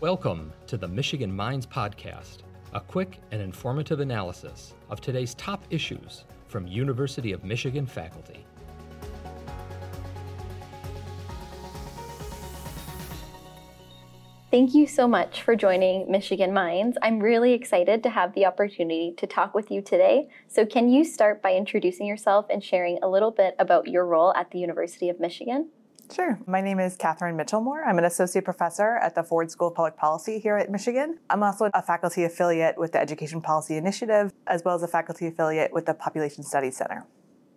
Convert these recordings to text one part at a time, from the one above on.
Welcome to the Michigan Minds Podcast, a quick and informative analysis of today's top issues from University of Michigan faculty. Thank you so much for joining Michigan Minds. I'm really excited to have the opportunity to talk with you today. So, can you start by introducing yourself and sharing a little bit about your role at the University of Michigan? Sure. My name is Katherine Michelmore. I'm an associate professor at the Ford School of Public Policy here at Michigan. I'm also a faculty affiliate with the Education Policy Initiative, as well as a faculty affiliate with the Population Studies Center.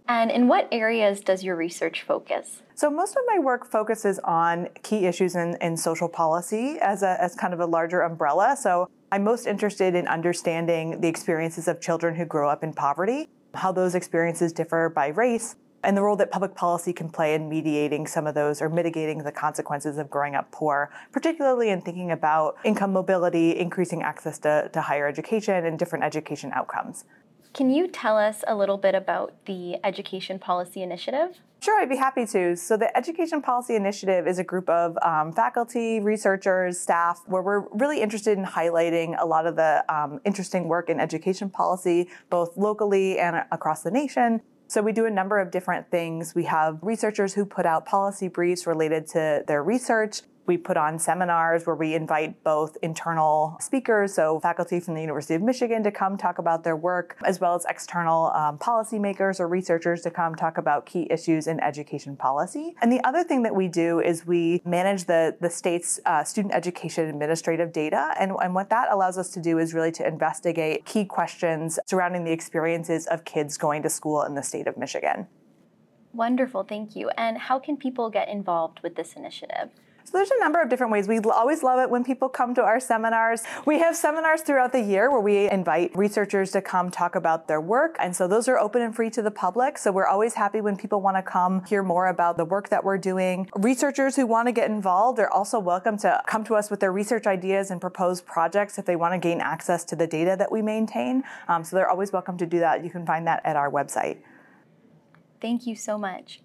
And in what areas does your research focus? So most of my work focuses on key issues in, in social policy as, a, as kind of a larger umbrella. So I'm most interested in understanding the experiences of children who grow up in poverty, how those experiences differ by race, and the role that public policy can play in mediating some of those or mitigating the consequences of growing up poor, particularly in thinking about income mobility, increasing access to, to higher education, and different education outcomes. Can you tell us a little bit about the Education Policy Initiative? Sure, I'd be happy to. So, the Education Policy Initiative is a group of um, faculty, researchers, staff, where we're really interested in highlighting a lot of the um, interesting work in education policy, both locally and across the nation. So, we do a number of different things. We have researchers who put out policy briefs related to their research. We put on seminars where we invite both internal speakers, so faculty from the University of Michigan to come talk about their work, as well as external um, policymakers or researchers to come talk about key issues in education policy. And the other thing that we do is we manage the, the state's uh, student education administrative data. And, and what that allows us to do is really to investigate key questions surrounding the experiences of kids going to school in the state of Michigan. Wonderful, thank you. And how can people get involved with this initiative? So there's a number of different ways. We always love it when people come to our seminars. We have seminars throughout the year where we invite researchers to come talk about their work. And so those are open and free to the public. So we're always happy when people want to come hear more about the work that we're doing. Researchers who want to get involved are also welcome to come to us with their research ideas and propose projects if they want to gain access to the data that we maintain. Um, so they're always welcome to do that. You can find that at our website. Thank you so much.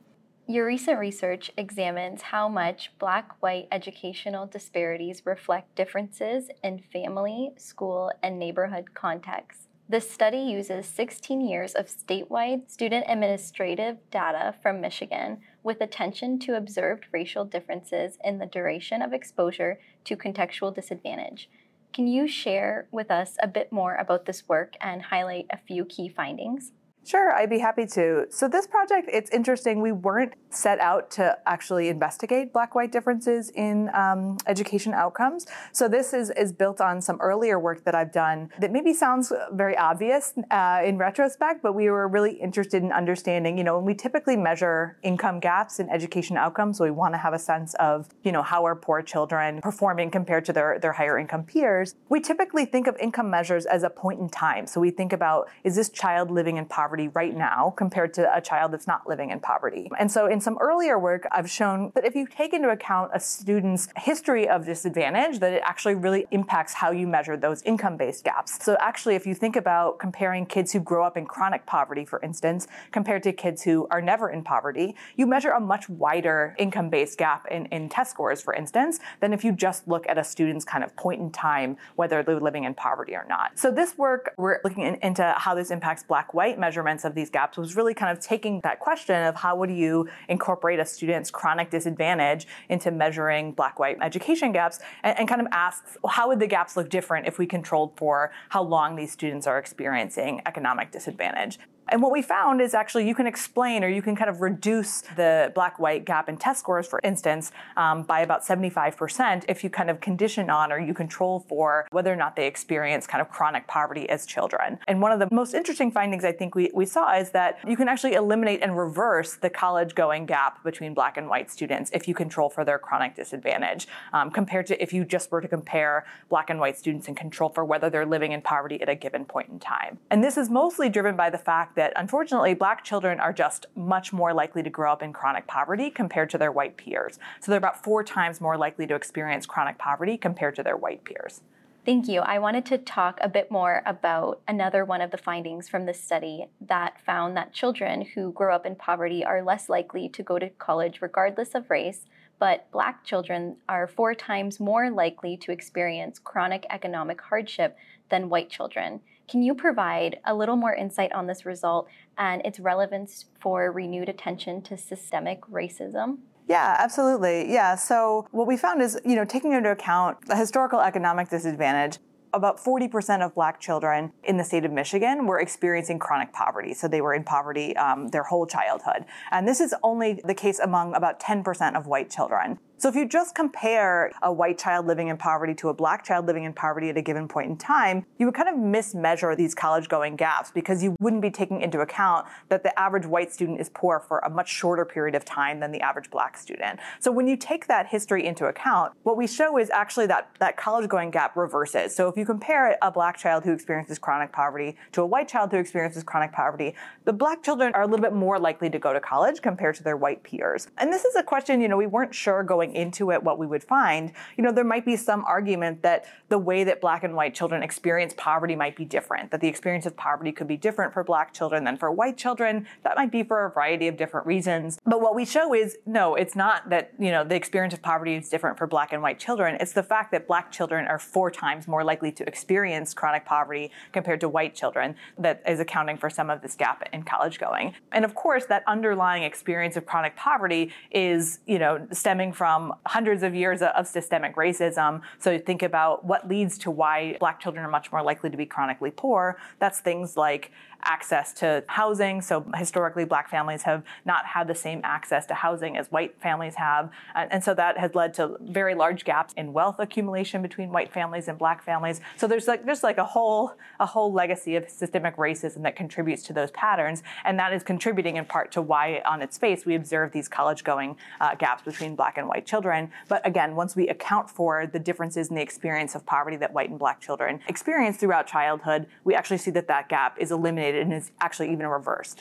Your recent research examines how much Black white educational disparities reflect differences in family, school, and neighborhood contexts. The study uses 16 years of statewide student administrative data from Michigan with attention to observed racial differences in the duration of exposure to contextual disadvantage. Can you share with us a bit more about this work and highlight a few key findings? Sure, I'd be happy to. So this project, it's interesting. We weren't set out to actually investigate black-white differences in um, education outcomes. So this is, is built on some earlier work that I've done that maybe sounds very obvious uh, in retrospect, but we were really interested in understanding, you know, when we typically measure income gaps in education outcomes, we want to have a sense of, you know, how are poor children performing compared to their, their higher income peers. We typically think of income measures as a point in time. So we think about, is this child living in poverty poverty right now compared to a child that's not living in poverty. And so in some earlier work, I've shown that if you take into account a student's history of disadvantage, that it actually really impacts how you measure those income-based gaps. So actually, if you think about comparing kids who grow up in chronic poverty, for instance, compared to kids who are never in poverty, you measure a much wider income-based gap in, in test scores, for instance, than if you just look at a student's kind of point in time, whether they're living in poverty or not. So this work, we're looking in, into how this impacts black-white measurements measurements of these gaps was really kind of taking that question of how would you incorporate a student's chronic disadvantage into measuring black white education gaps and, and kind of ask well, how would the gaps look different if we controlled for how long these students are experiencing economic disadvantage. And what we found is actually you can explain or you can kind of reduce the black white gap in test scores, for instance, um, by about 75% if you kind of condition on or you control for whether or not they experience kind of chronic poverty as children. And one of the most interesting findings I think we, we saw is that you can actually eliminate and reverse the college going gap between black and white students if you control for their chronic disadvantage um, compared to if you just were to compare black and white students and control for whether they're living in poverty at a given point in time. And this is mostly driven by the fact that unfortunately, black children are just much more likely to grow up in chronic poverty compared to their white peers. So they're about four times more likely to experience chronic poverty compared to their white peers. Thank you. I wanted to talk a bit more about another one of the findings from this study that found that children who grow up in poverty are less likely to go to college regardless of race, but Black children are four times more likely to experience chronic economic hardship than white children. Can you provide a little more insight on this result and its relevance for renewed attention to systemic racism? Yeah, absolutely. Yeah. So what we found is, you know, taking into account the historical economic disadvantage, about 40% of black children in the state of Michigan were experiencing chronic poverty. So they were in poverty um, their whole childhood. And this is only the case among about 10% of white children. So if you just compare a white child living in poverty to a black child living in poverty at a given point in time, you would kind of mismeasure these college going gaps because you wouldn't be taking into account that the average white student is poor for a much shorter period of time than the average black student. So when you take that history into account, what we show is actually that that college going gap reverses. So if you compare a black child who experiences chronic poverty to a white child who experiences chronic poverty, the black children are a little bit more likely to go to college compared to their white peers. And this is a question, you know, we weren't sure going going into it what we would find, you know, there might be some argument that the way that black and white children experience poverty might be different, that the experience of poverty could be different for black children than for white children. That might be for a variety of different reasons. But what we show is no, it's not that, you know, the experience of poverty is different for black and white children. It's the fact that black children are four times more likely to experience chronic poverty compared to white children that is accounting for some of this gap in college going. And of course, that underlying experience of chronic poverty is, you know, stemming from from hundreds of years of systemic racism. So think about what leads to why black children are much more likely to be chronically poor. That's things like access to housing. So historically, black families have not had the same access to housing as white families have. And, and, so that has led to very large gaps in wealth accumulation between white families and black families. So there's like just like a whole a whole legacy of systemic racism that contributes to those patterns. And that is contributing in part to why on its face we observe these college going uh, gaps between black and white children. But again, once we account for the differences in the experience of poverty that white and black children experience throughout childhood, we actually see that that gap is eliminated and is actually even reversed.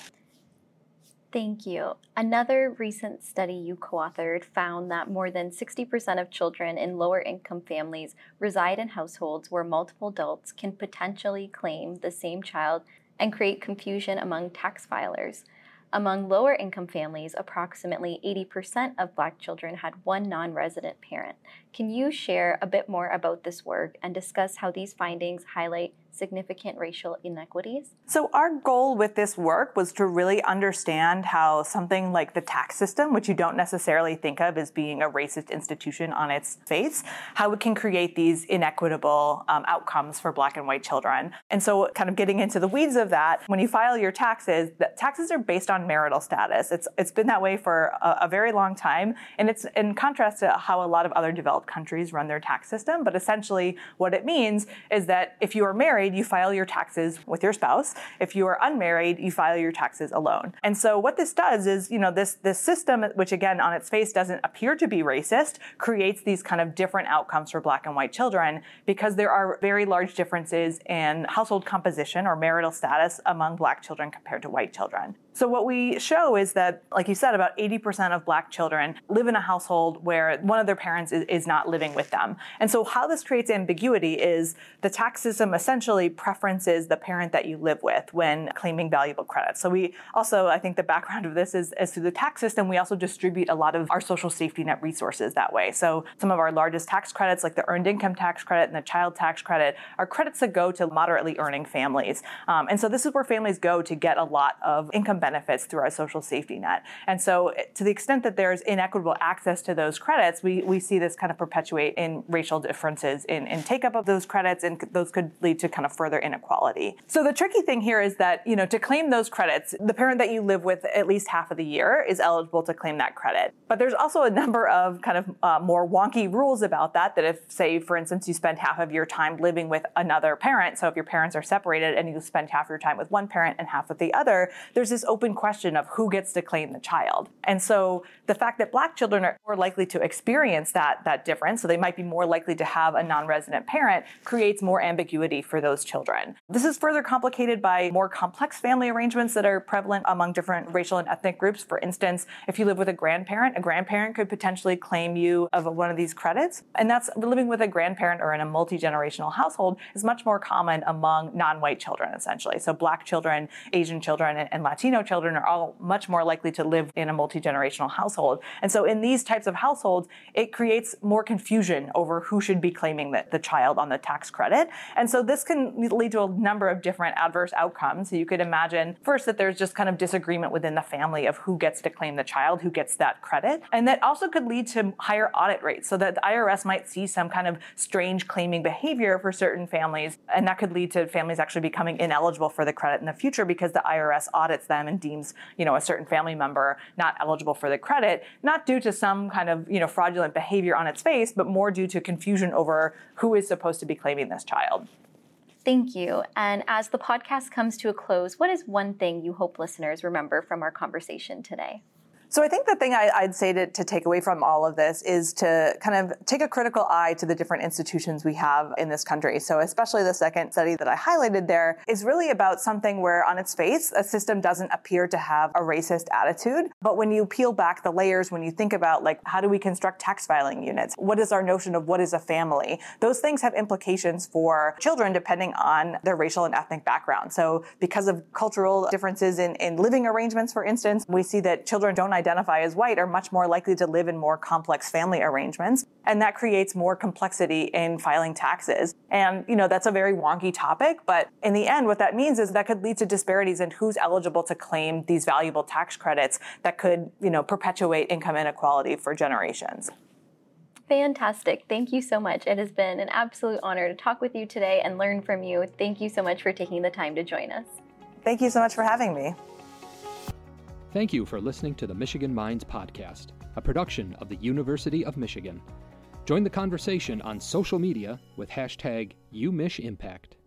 Thank you. Another recent study you co authored found that more than 60% of children in lower income families reside in households where multiple adults can potentially claim the same child and create confusion among tax filers. Among lower income families, approximately 80% of Black children had one non resident parent. Can you share a bit more about this work and discuss how these findings highlight significant racial inequities? So, our goal with this work was to really understand how something like the tax system, which you don't necessarily think of as being a racist institution on its face, how it can create these inequitable um, outcomes for Black and white children. And so, kind of getting into the weeds of that, when you file your taxes, taxes are based on marital status. It's, it's been that way for a, a very long time. And it's in contrast to how a lot of other developed countries run their tax system. But essentially, what it means is that if you are married, married, you file your taxes with your spouse. If you are unmarried, you file your taxes alone. And so what this does is, you know, this this system, which again on its face doesn't appear to be racist, creates these kind of different outcomes for black and white children because there are very large differences in household composition or marital status among black children compared to white children. So what we show is that, like you said, about 80% of black children live in a household where one of their parents is, is not living with them. And so how this creates ambiguity is the tax system essentially preferences the parent that you live with when claiming valuable credits. So we also, I think the background of this is, is through the tax system, we also distribute a lot of our social safety net resources that way. So some of our largest tax credits, like the earned income tax credit and the child tax credit, are credits that go to moderately earning families. Um, and so this is where families go to get a lot of income benefits through our social safety net. And so, to the extent that there's inequitable access to those credits, we, we see this kind of perpetuate in racial differences in, in take up of those credits, and those could lead to kind of further inequality. So, the tricky thing here is that, you know, to claim those credits, the parent that you live with at least half of the year is eligible to claim that credit. But there's also a number of kind of uh, more wonky rules about that, that if, say, for instance, you spend half of your time living with another parent, so if your parents are separated and you spend half your time with one parent and half with the other, there's this open question of who gets to claim the child. And so the fact that black children are more likely to experience that, that difference, so they might be more likely to have a non-resident parent, creates more ambiguity for those children. This is further complicated by more complex family arrangements that are prevalent among different racial and ethnic groups. For instance, if you live with a grandparent, a grandparent could potentially claim you of one of these credits. And that's living with a grandparent or in a multi-generational household is much more common among non-white children, essentially. So black children, Asian children, and, and Latino children are all much more likely to live in a multi generational household. And so, in these types of households, it creates more confusion over who should be claiming the, the child on the tax credit. And so, this can lead to a number of different adverse outcomes. So, you could imagine first that there's just kind of disagreement within the family of who gets to claim the child, who gets that credit. And that also could lead to higher audit rates so that the IRS might see some kind of strange claiming behavior for certain families. And that could lead to families actually becoming ineligible for the credit in the future because the IRS audits them and deems, you know, a certain family member not eligible for the credit, not due to some kind of, you know, fraudulent behavior on its face, but more due to confusion over who is supposed to be claiming this child. Thank you. And as the podcast comes to a close, what is one thing you hope listeners remember from our conversation today? So I think the thing I, would say to, to, take away from all of this is to kind of take a critical eye to the different institutions we have in this country. So especially the second study that I highlighted there is really about something where on its face, a system doesn't appear to have a racist attitude. But when you peel back the layers, when you think about like, how do we construct tax filing units? What is our notion of what is a family? Those things have implications for children depending on their racial and ethnic background. So because of cultural differences in, in living arrangements, for instance, we see that children don't identify as white are much more likely to live in more complex family arrangements. And that creates more complexity in filing taxes. And, you know, that's a very wonky topic, but in the end, what that means is that could lead to disparities in who's eligible to claim these valuable tax credits that could, you know, perpetuate income inequality for generations. Fantastic. Thank you so much. It has been an absolute honor to talk with you today and learn from you. Thank you so much for taking the time to join us. Thank you so much for having me. Thank you for listening to the Michigan Minds Podcast, a production of the University of Michigan. Join the conversation on social media with hashtag UMichImpact.